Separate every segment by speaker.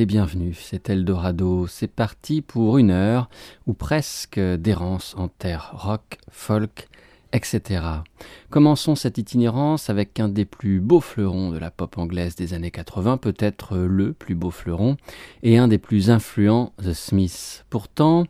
Speaker 1: Les bienvenus, c'est Eldorado, c'est parti pour une heure ou presque d'errance en terre rock, folk, etc. Commençons cette itinérance avec un des plus beaux fleurons de la pop anglaise des années 80, peut-être le plus beau fleuron, et un des plus influents, The Smiths. Pourtant,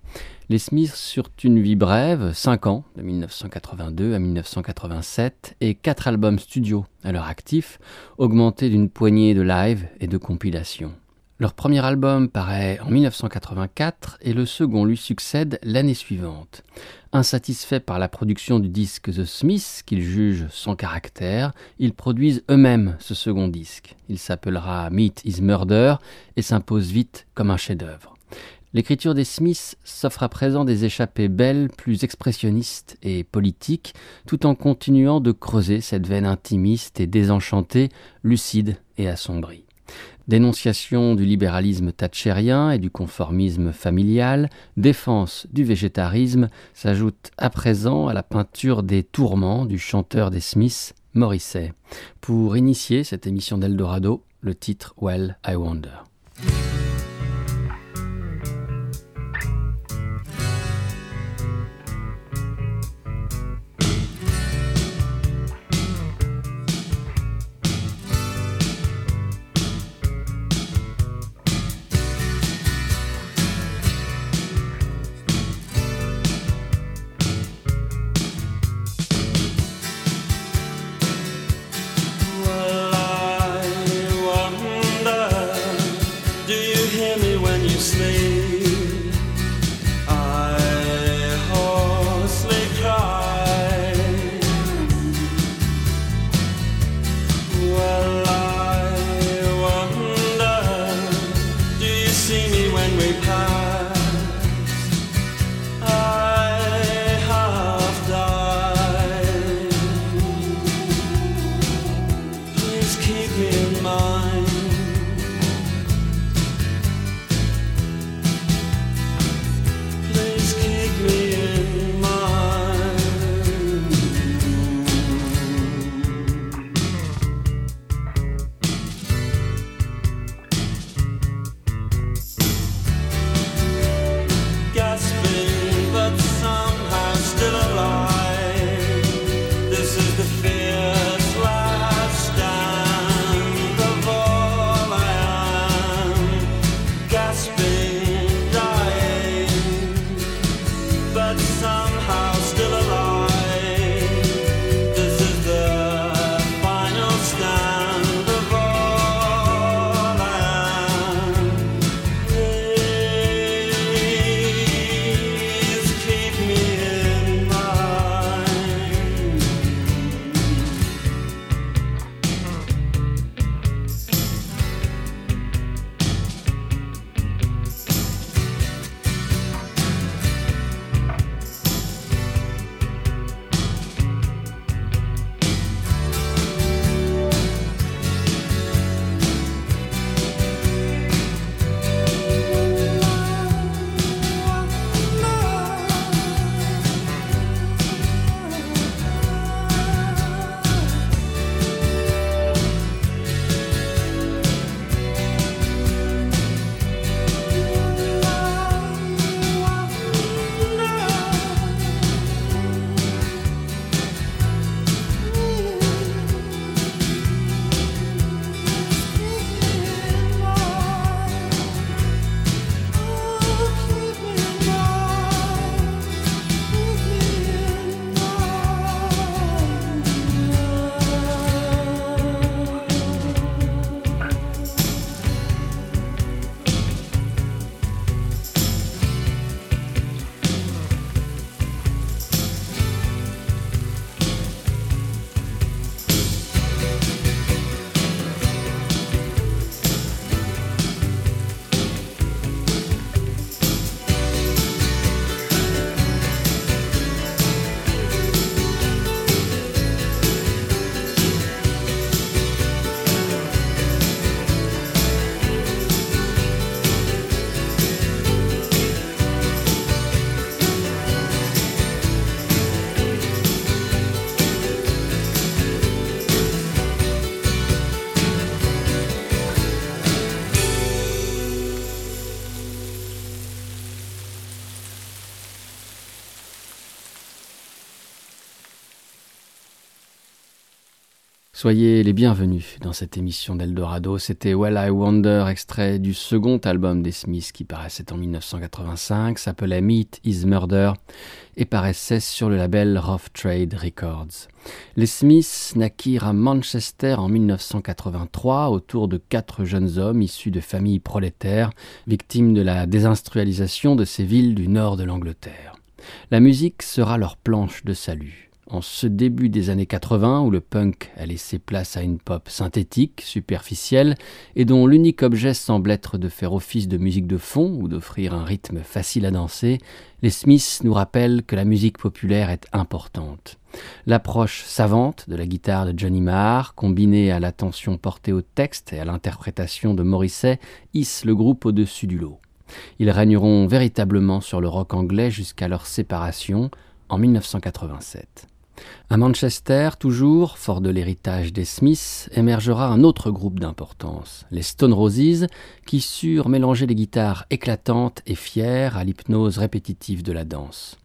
Speaker 1: les Smiths surent une vie brève, 5 ans, de 1982 à 1987, et 4 albums studio à leur actif, augmentés d'une poignée de live et de compilations. Leur premier album paraît en 1984 et le second lui succède l'année suivante. Insatisfaits par la production du disque The Smiths, qu'ils jugent sans caractère, ils produisent eux-mêmes ce second disque. Il s'appellera Meat is Murder et s'impose vite comme un chef-d'œuvre. L'écriture des Smiths s'offre à présent des échappées belles, plus expressionnistes et politiques, tout en continuant de creuser cette veine intimiste et désenchantée, lucide et assombrie. Dénonciation du libéralisme thatchérien et du conformisme familial, défense du végétarisme s'ajoute à présent à la peinture des tourments du chanteur des Smiths, Morrissey. Pour initier cette émission d'Eldorado, le titre Well, I Wonder. Soyez les bienvenus dans cette émission d'Eldorado. C'était Well I Wonder, extrait du second album des Smiths qui paraissait en 1985, s'appelait Meat is Murder et paraissait sur le label Rough Trade Records. Les Smiths naquirent à Manchester en 1983 autour de quatre jeunes hommes issus de familles prolétaires, victimes de la désindustrialisation de ces villes du nord de l'Angleterre. La musique sera leur planche de salut en ce début des années 80 où le punk a laissé place à une pop synthétique, superficielle, et dont l'unique objet semble être de faire office de musique de fond ou d'offrir un rythme facile à danser, les Smiths nous rappellent que la musique populaire est importante. L'approche savante de la guitare de Johnny Marr, combinée à l'attention portée au texte et à l'interprétation de Morrissey, hisse le groupe au-dessus du lot. Ils régneront véritablement sur le rock anglais jusqu'à leur séparation en 1987. À Manchester, toujours, fort de l'héritage des Smiths, émergera un autre groupe d'importance, les Stone Roses, qui surent mélanger les guitares éclatantes et fières à l'hypnose répétitive de la danse.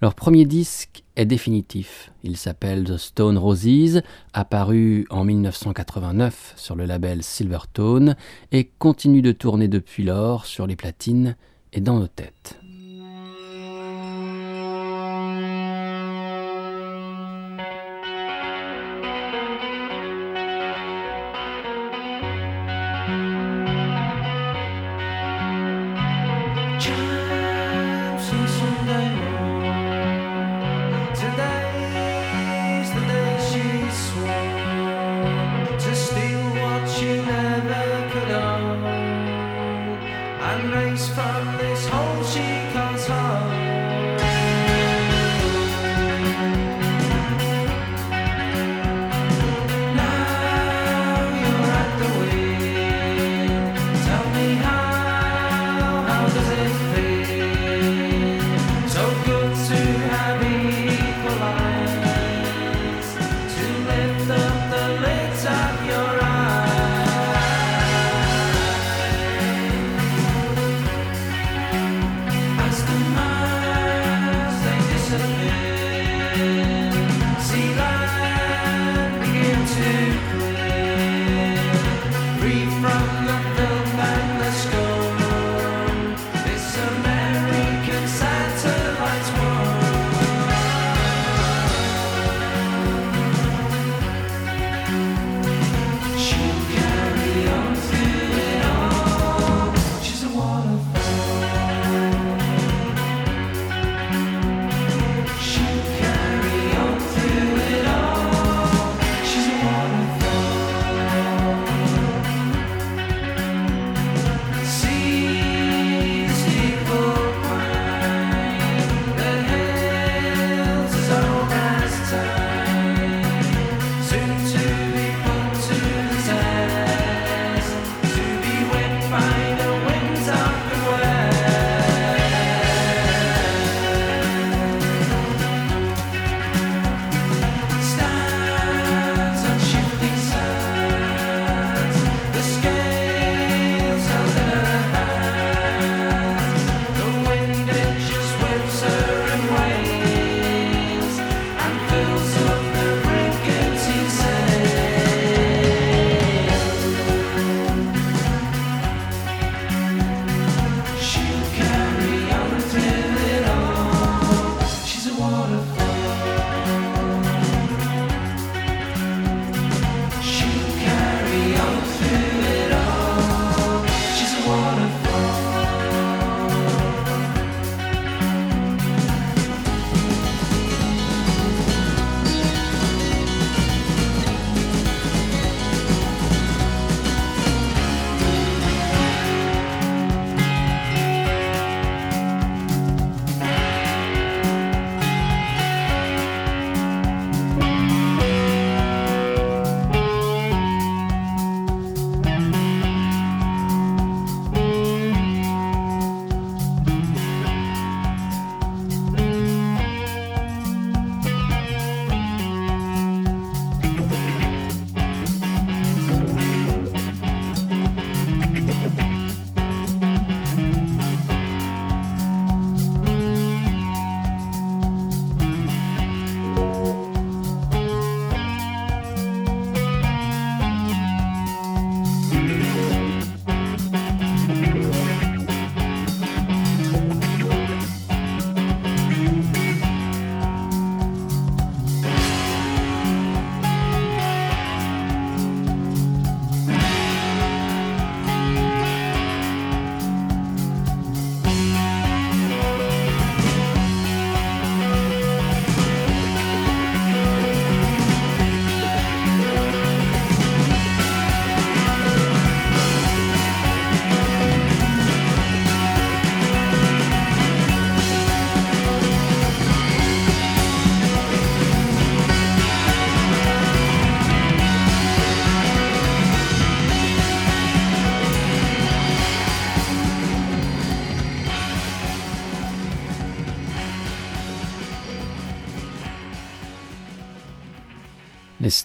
Speaker 1: Leur premier disque est définitif. Il s'appelle The Stone Roses, apparu en 1989 sur le label Silvertone et continue de tourner depuis lors sur les platines et dans nos têtes.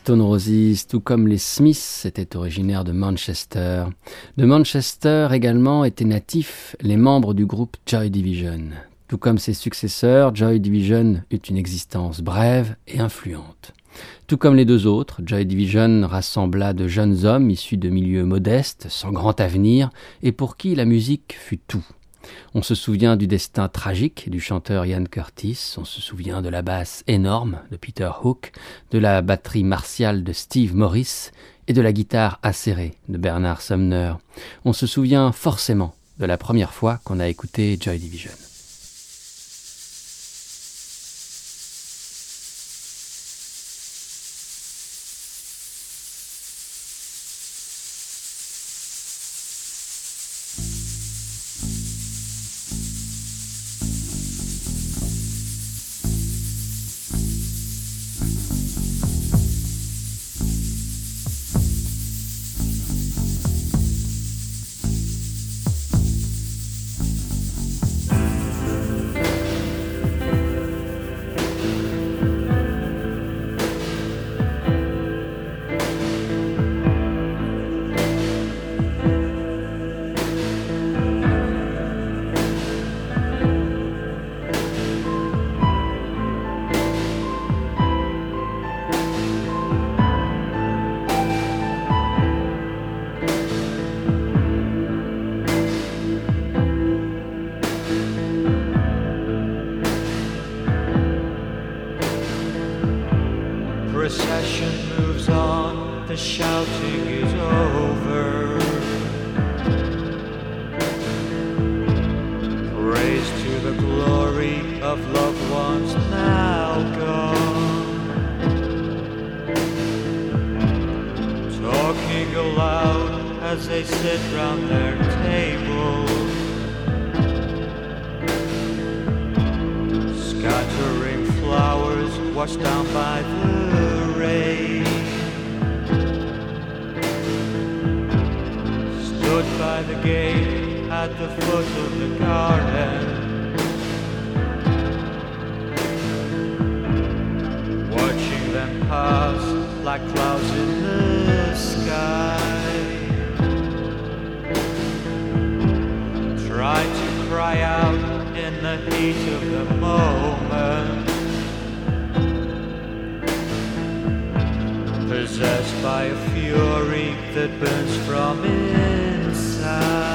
Speaker 1: Stone Roses, tout comme les Smiths, étaient originaires de Manchester. De Manchester également étaient natifs les membres du groupe Joy Division. Tout comme ses successeurs, Joy Division eut une existence brève et influente. Tout comme les deux autres, Joy Division rassembla de jeunes hommes issus de milieux modestes, sans grand avenir, et pour qui la musique fut tout. On se souvient du destin tragique du chanteur Ian Curtis, on se souvient de la basse énorme de Peter Hook, de la batterie martiale de Steve Morris et de la guitare acérée de Bernard Sumner. On se souvient forcément de la première fois qu'on a écouté Joy Division.
Speaker 2: possessed by a fury that burns from inside.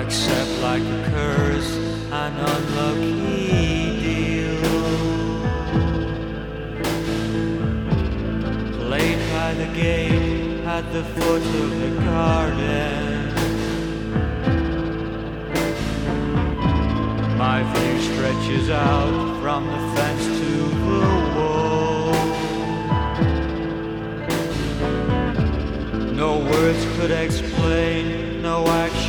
Speaker 2: accept like a curse an unlucky deal. Played by the gate at the foot of the garden. My view stretches out from the fence to the wall. No words could explain, no action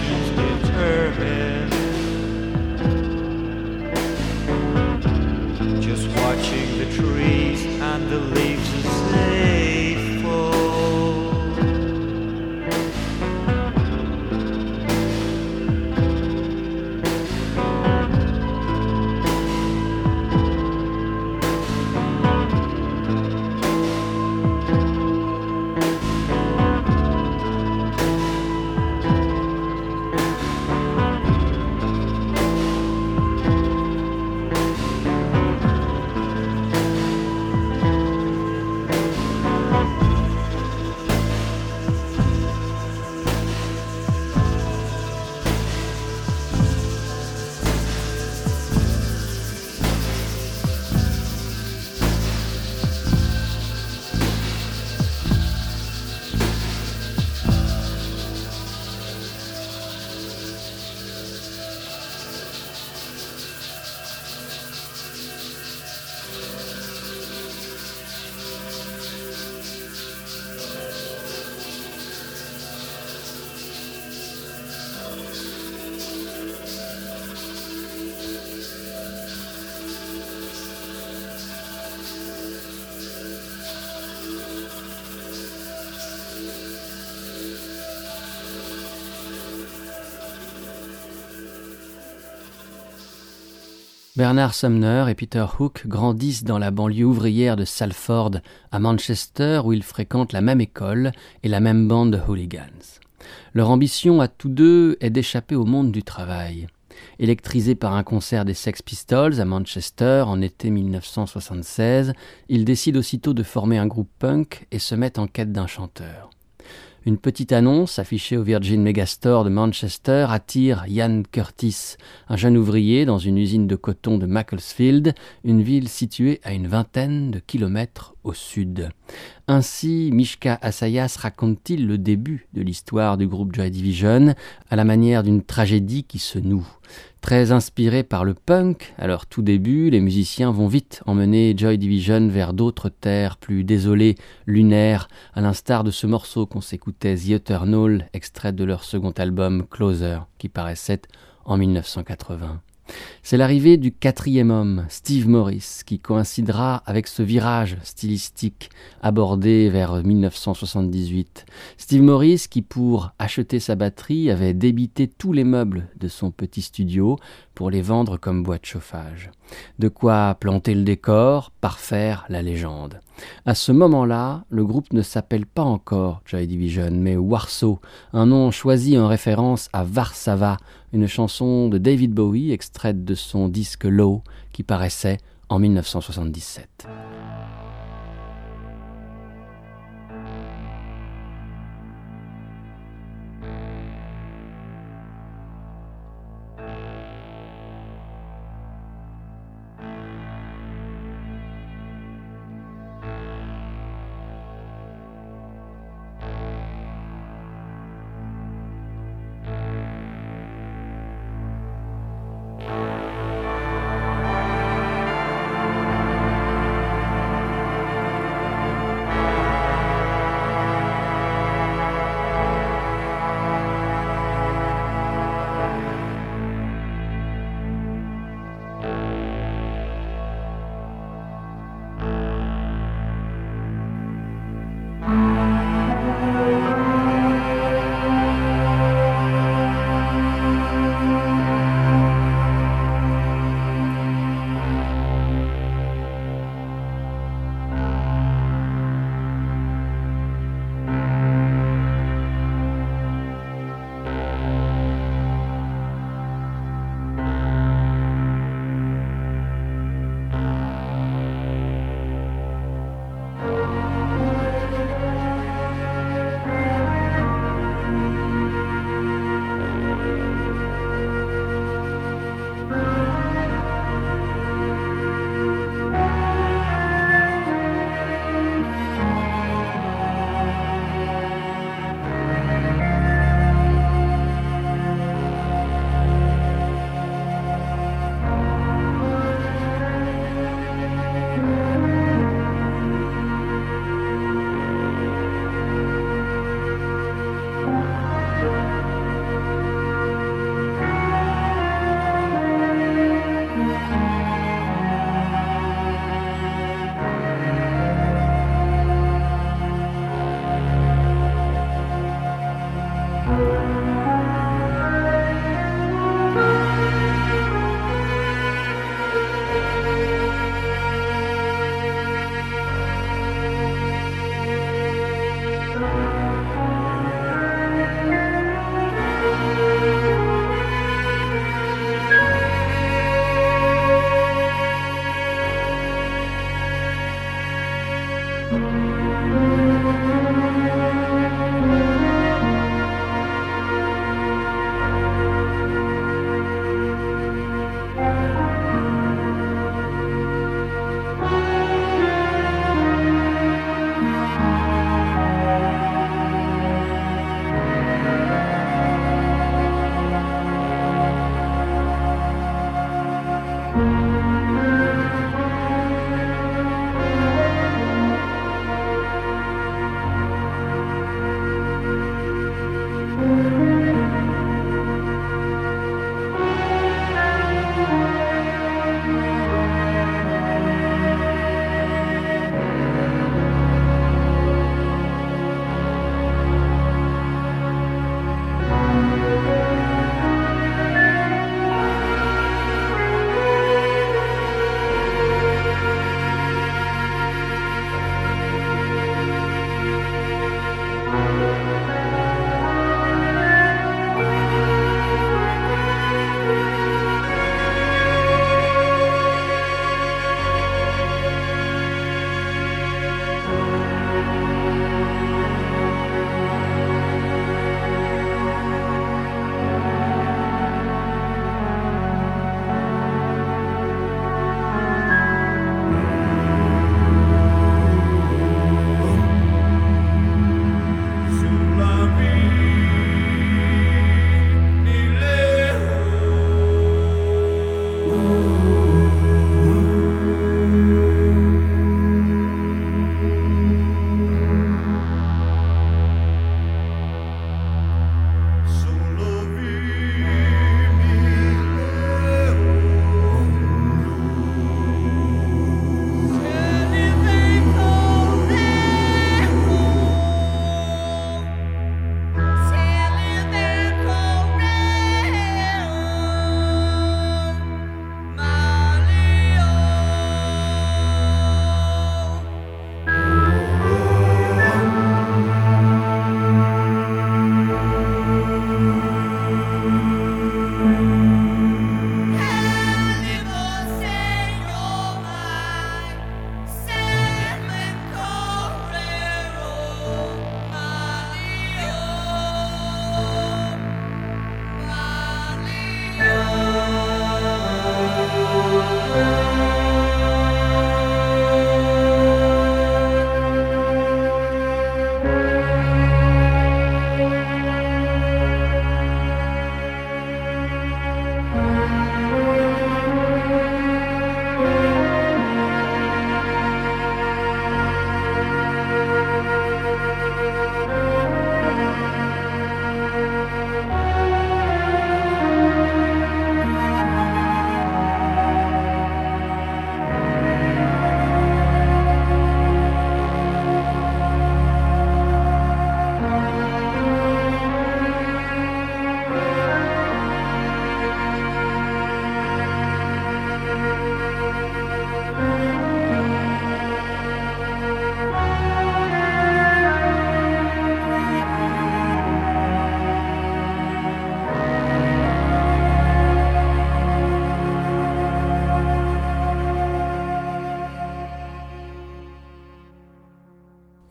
Speaker 2: and the leaves
Speaker 1: Bernard Sumner et Peter Hook grandissent dans la banlieue ouvrière de Salford, à Manchester, où ils fréquentent la même école et la même bande de hooligans. Leur ambition à tous deux est d'échapper au monde du travail. Électrisés par un concert des Sex Pistols à Manchester en été 1976, ils décident aussitôt de former un groupe punk et se mettent en quête d'un chanteur. Une petite annonce affichée au Virgin Megastore de Manchester attire Ian Curtis, un jeune ouvrier dans une usine de coton de Macclesfield, une ville située à une vingtaine de kilomètres au sud. Ainsi, Mishka Asayas raconte-t-il le début de l'histoire du groupe Joy Division à la manière d'une tragédie qui se noue. Très inspirés par le punk, à leur tout début, les musiciens vont vite emmener Joy Division vers d'autres terres plus désolées, lunaires, à l'instar de ce morceau qu'on s'écoutait The Eternal, extrait de leur second album Closer, qui paraissait en 1980. C'est l'arrivée du quatrième homme, Steve Morris, qui coïncidera avec ce virage stylistique abordé vers 1978. Steve Morris qui, pour acheter sa batterie, avait débité tous les meubles de son petit studio pour les vendre comme boîte chauffage. De quoi planter le décor, parfaire la légende. À ce moment-là, le groupe ne s'appelle pas encore Joy Division, mais Warsaw, un nom choisi en référence à Varsava, une chanson de David Bowie extraite de son disque Low qui paraissait en 1977.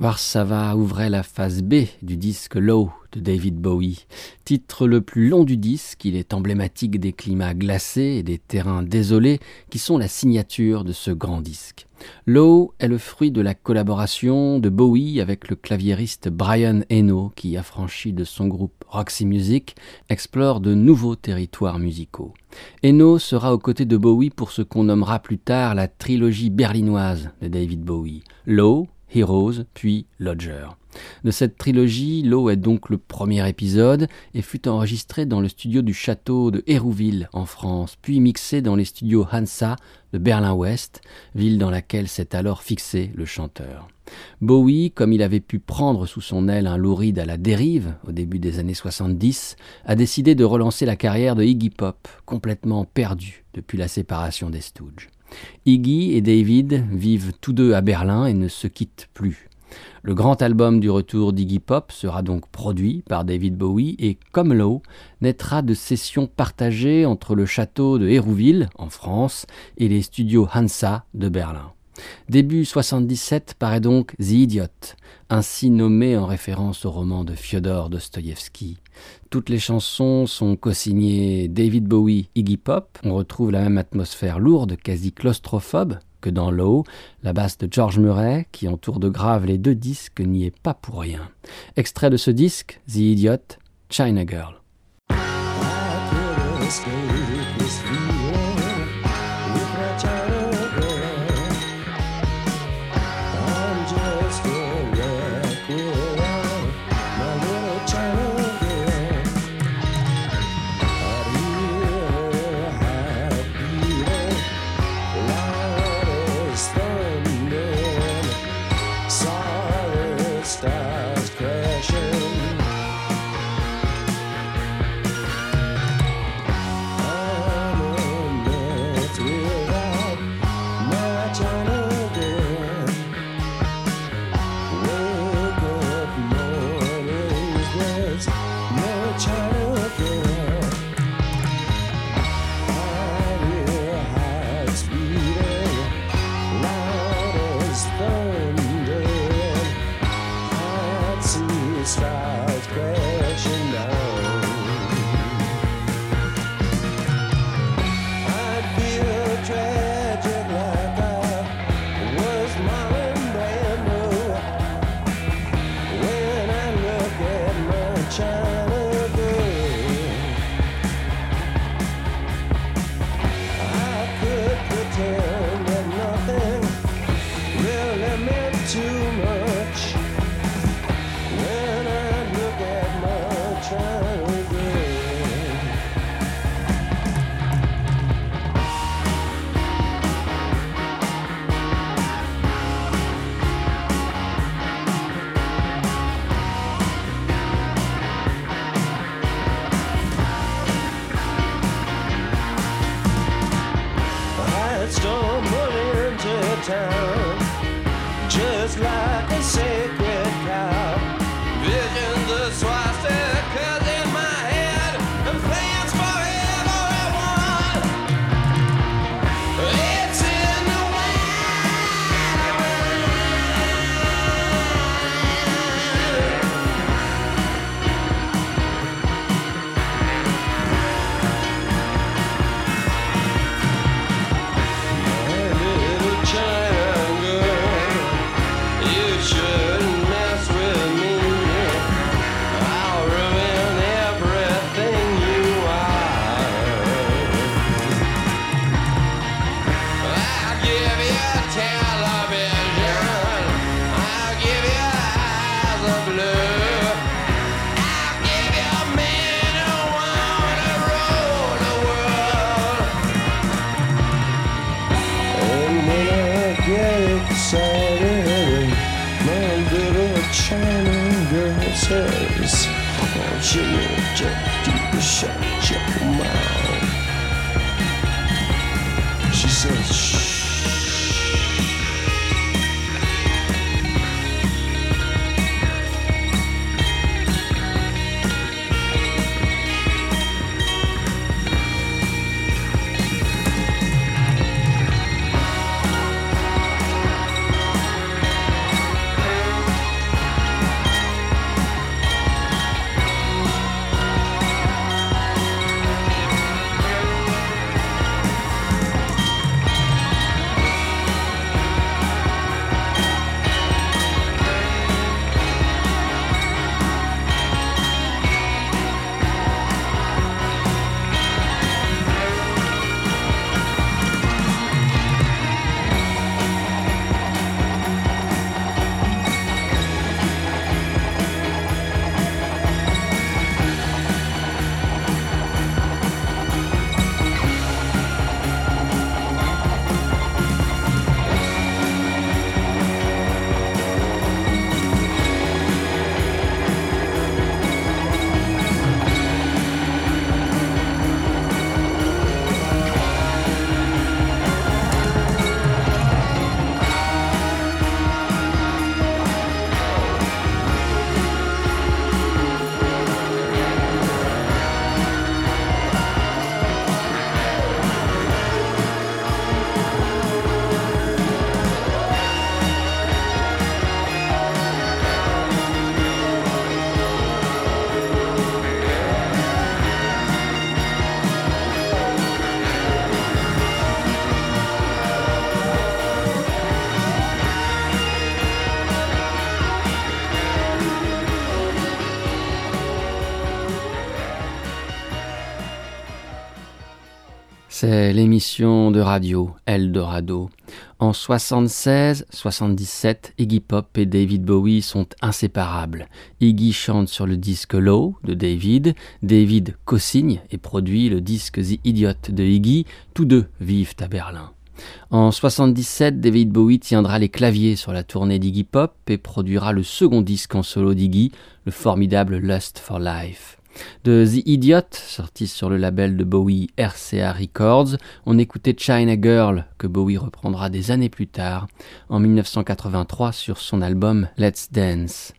Speaker 1: Varsava ouvrait la phase B du disque Low de David Bowie. Titre le plus long du disque, il est emblématique des climats glacés et des terrains désolés qui sont la signature de ce grand disque. Low est le fruit de la collaboration de Bowie avec le claviériste Brian Eno qui, affranchi de son groupe Roxy Music, explore de nouveaux territoires musicaux. Eno sera aux côtés de Bowie pour ce qu'on nommera plus tard la trilogie berlinoise de David Bowie. Low, Heroes, puis Lodger. De cette trilogie, L'eau est donc le premier épisode et fut enregistré dans le studio du château de Hérouville en France, puis mixé dans les studios Hansa de Berlin-Ouest, ville dans laquelle s'est alors fixé le chanteur. Bowie, comme il avait pu prendre sous son aile un louride à la dérive au début des années 70, a décidé de relancer la carrière de Iggy Pop, complètement perdue depuis la séparation des Stooges. Iggy et David vivent tous deux à Berlin et ne se quittent plus. Le grand album du retour d'Iggy Pop sera donc produit par David Bowie et, comme Low, naîtra de sessions partagées entre le château de Hérouville, en France, et les studios Hansa de Berlin.
Speaker 3: Début 77 paraît donc The Idiot, ainsi nommé en référence au roman de Fyodor Dostoïevski. Toutes les chansons sont co-signées David Bowie, Iggy Pop. On retrouve la même atmosphère lourde, quasi claustrophobe, que dans Low, la basse de George Murray, qui entoure de grave les deux disques, n'y est pas pour rien. Extrait de ce disque, The Idiot, China Girl. shit, we'll just keep the shit.
Speaker 1: C'est l'émission de radio Eldorado. En 76, 77, Iggy Pop et David Bowie sont inséparables. Iggy chante sur le disque Low de David, David co-signe et produit le disque The Idiot de Iggy, tous deux vivent à Berlin. En 77, David Bowie tiendra les claviers sur la tournée d'Iggy Pop et produira le second disque en solo d'Iggy, le formidable Lust for Life. De The Idiot, sorti sur le label de Bowie RCA Records, on écoutait China Girl, que Bowie reprendra des années plus tard, en 1983 sur son album Let's Dance.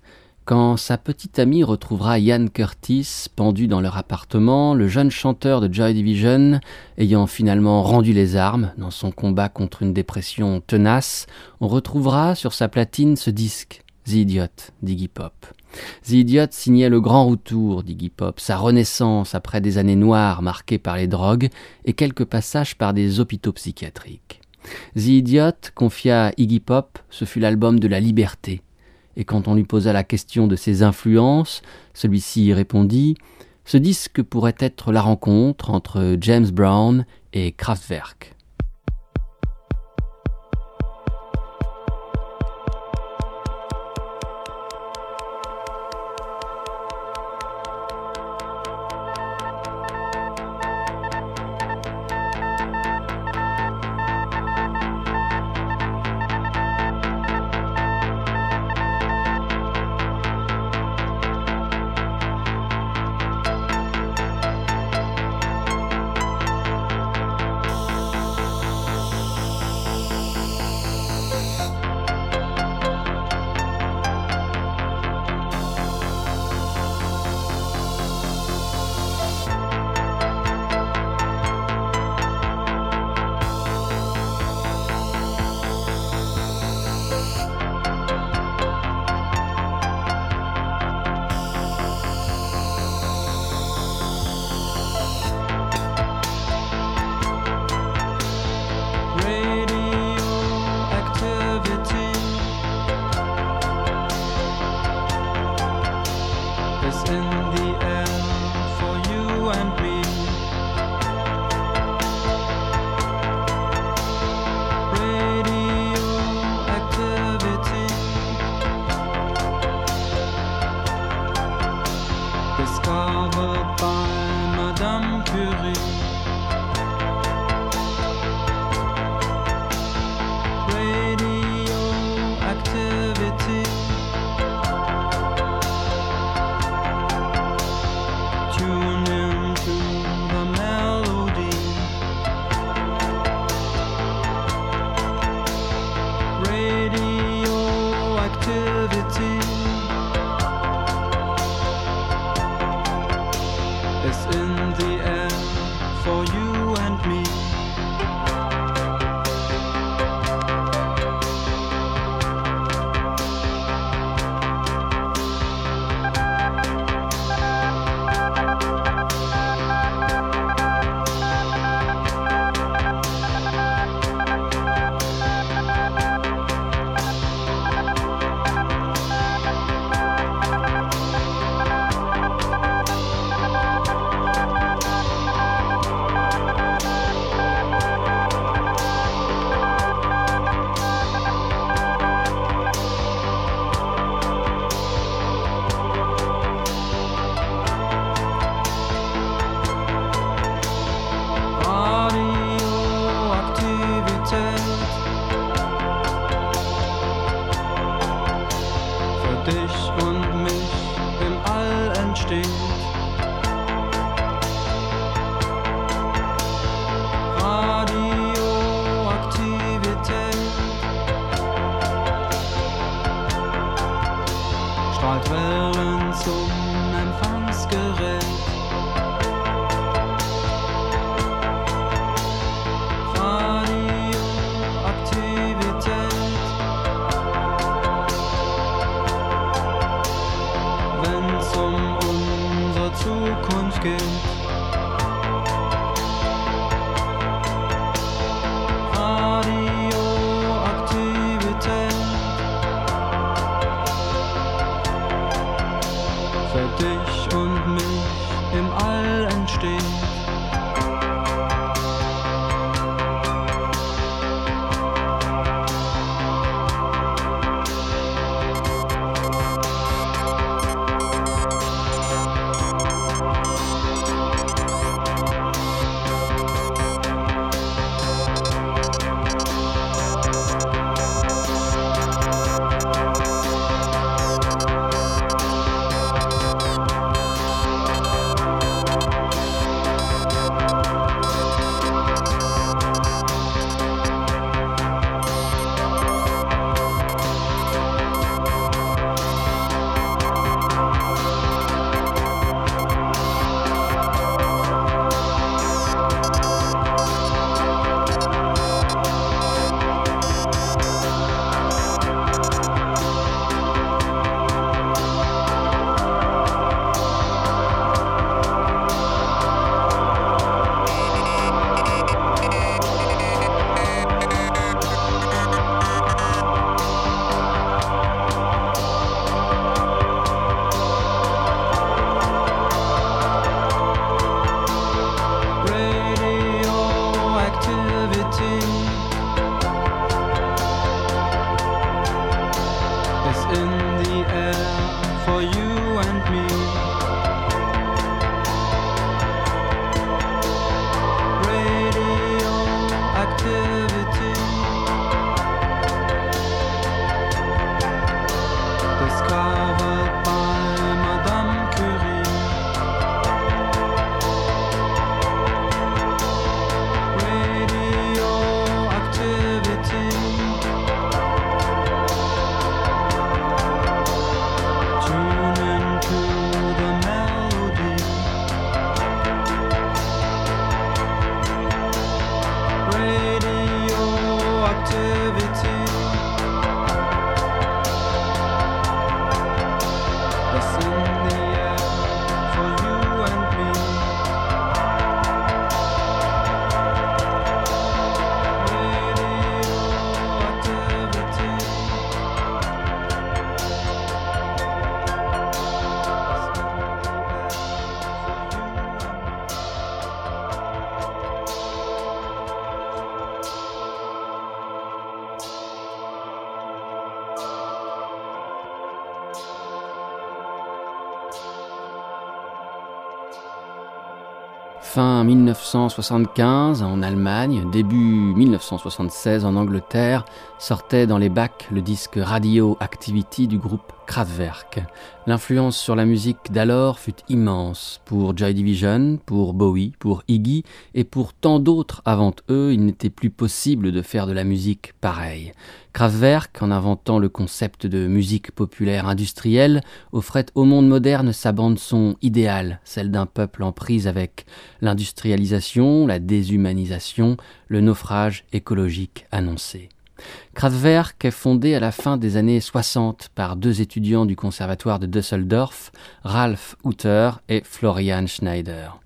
Speaker 1: Quand sa petite amie retrouvera Ian Curtis pendu dans leur appartement, le jeune chanteur de Joy Division ayant finalement rendu les armes dans son combat contre une dépression tenace, on retrouvera sur sa platine ce disque, The Idiot d'Iggy Pop. The Idiot signait le grand retour d'Iggy Pop, sa renaissance après des années noires marquées par les drogues et quelques passages par des hôpitaux psychiatriques. The Idiot confia à Iggy Pop, ce fut l'album de la liberté. Et quand on lui posa la question de ses influences, celui-ci répondit Ce disque pourrait être la rencontre entre James Brown et Kraftwerk.
Speaker 4: und mich
Speaker 1: im All entsteht. 1975 en Allemagne, début 1976 en Angleterre, sortait dans les bacs le disque Radio Activity du groupe Kraftwerk. L'influence sur la musique d'alors fut immense. Pour Joy Division, pour Bowie, pour Iggy et pour tant d'autres avant eux, il n'était plus possible de faire de la musique pareille. Kraftwerk, en inventant le concept de musique populaire industrielle, offrait au monde moderne sa bande-son idéale, celle d'un peuple en prise avec l'industrialisation, la déshumanisation, le naufrage écologique annoncé. Kraftwerk est fondé à la fin des années 60 par deux étudiants du conservatoire de Düsseldorf, Ralph Hutter et Florian Schneider.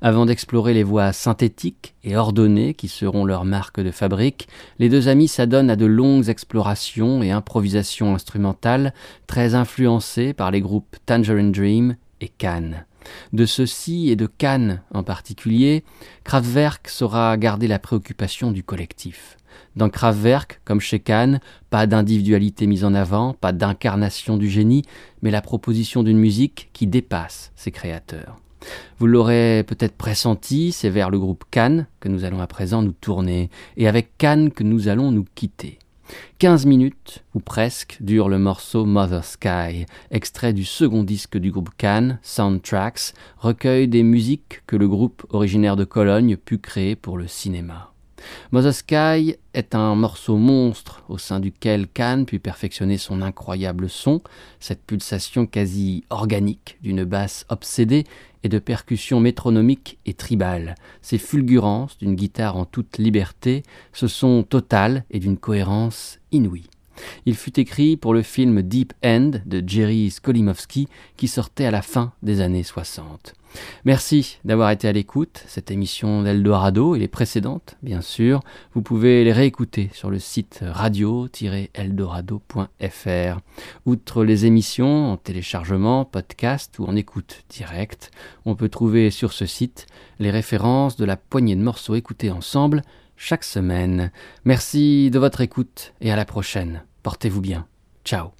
Speaker 1: Avant d'explorer les voies synthétiques et ordonnées qui seront leur marque de fabrique, les deux amis s'adonnent à de longues explorations et improvisations instrumentales très influencées par les groupes Tangerine Dream et Cannes. De ceux-ci et de Cannes en particulier, Kraftwerk saura garder la préoccupation du collectif. Dans Kraftwerk, comme chez Kahn, pas d'individualité mise en avant, pas d'incarnation du génie, mais la proposition d'une musique qui dépasse ses créateurs. Vous l'aurez peut-être pressenti, c'est vers le groupe Cannes que nous allons à présent nous tourner, et avec Cannes que nous allons nous quitter. Quinze minutes, ou presque, dure le morceau Mother Sky, extrait du second disque du groupe Cannes, Soundtracks, recueil des musiques que le groupe originaire de Cologne put créer pour le cinéma. Mother est un morceau monstre au sein duquel Kahn put perfectionner son incroyable son, cette pulsation quasi organique d'une basse obsédée et de percussions métronomiques et tribales, ces fulgurances d'une guitare en toute liberté, ce son total et d'une cohérence inouïe. Il fut écrit pour le film Deep End de Jerry Skolimowski qui sortait à la fin des années 60. Merci d'avoir été à l'écoute. Cette émission d'Eldorado et les précédentes, bien sûr, vous pouvez les réécouter sur le site radio-eldorado.fr. Outre les émissions en téléchargement, podcast ou en écoute directe, on peut trouver sur ce site les références de la poignée de morceaux écoutés ensemble chaque semaine. Merci de votre écoute et à la prochaine. Portez-vous bien. Ciao.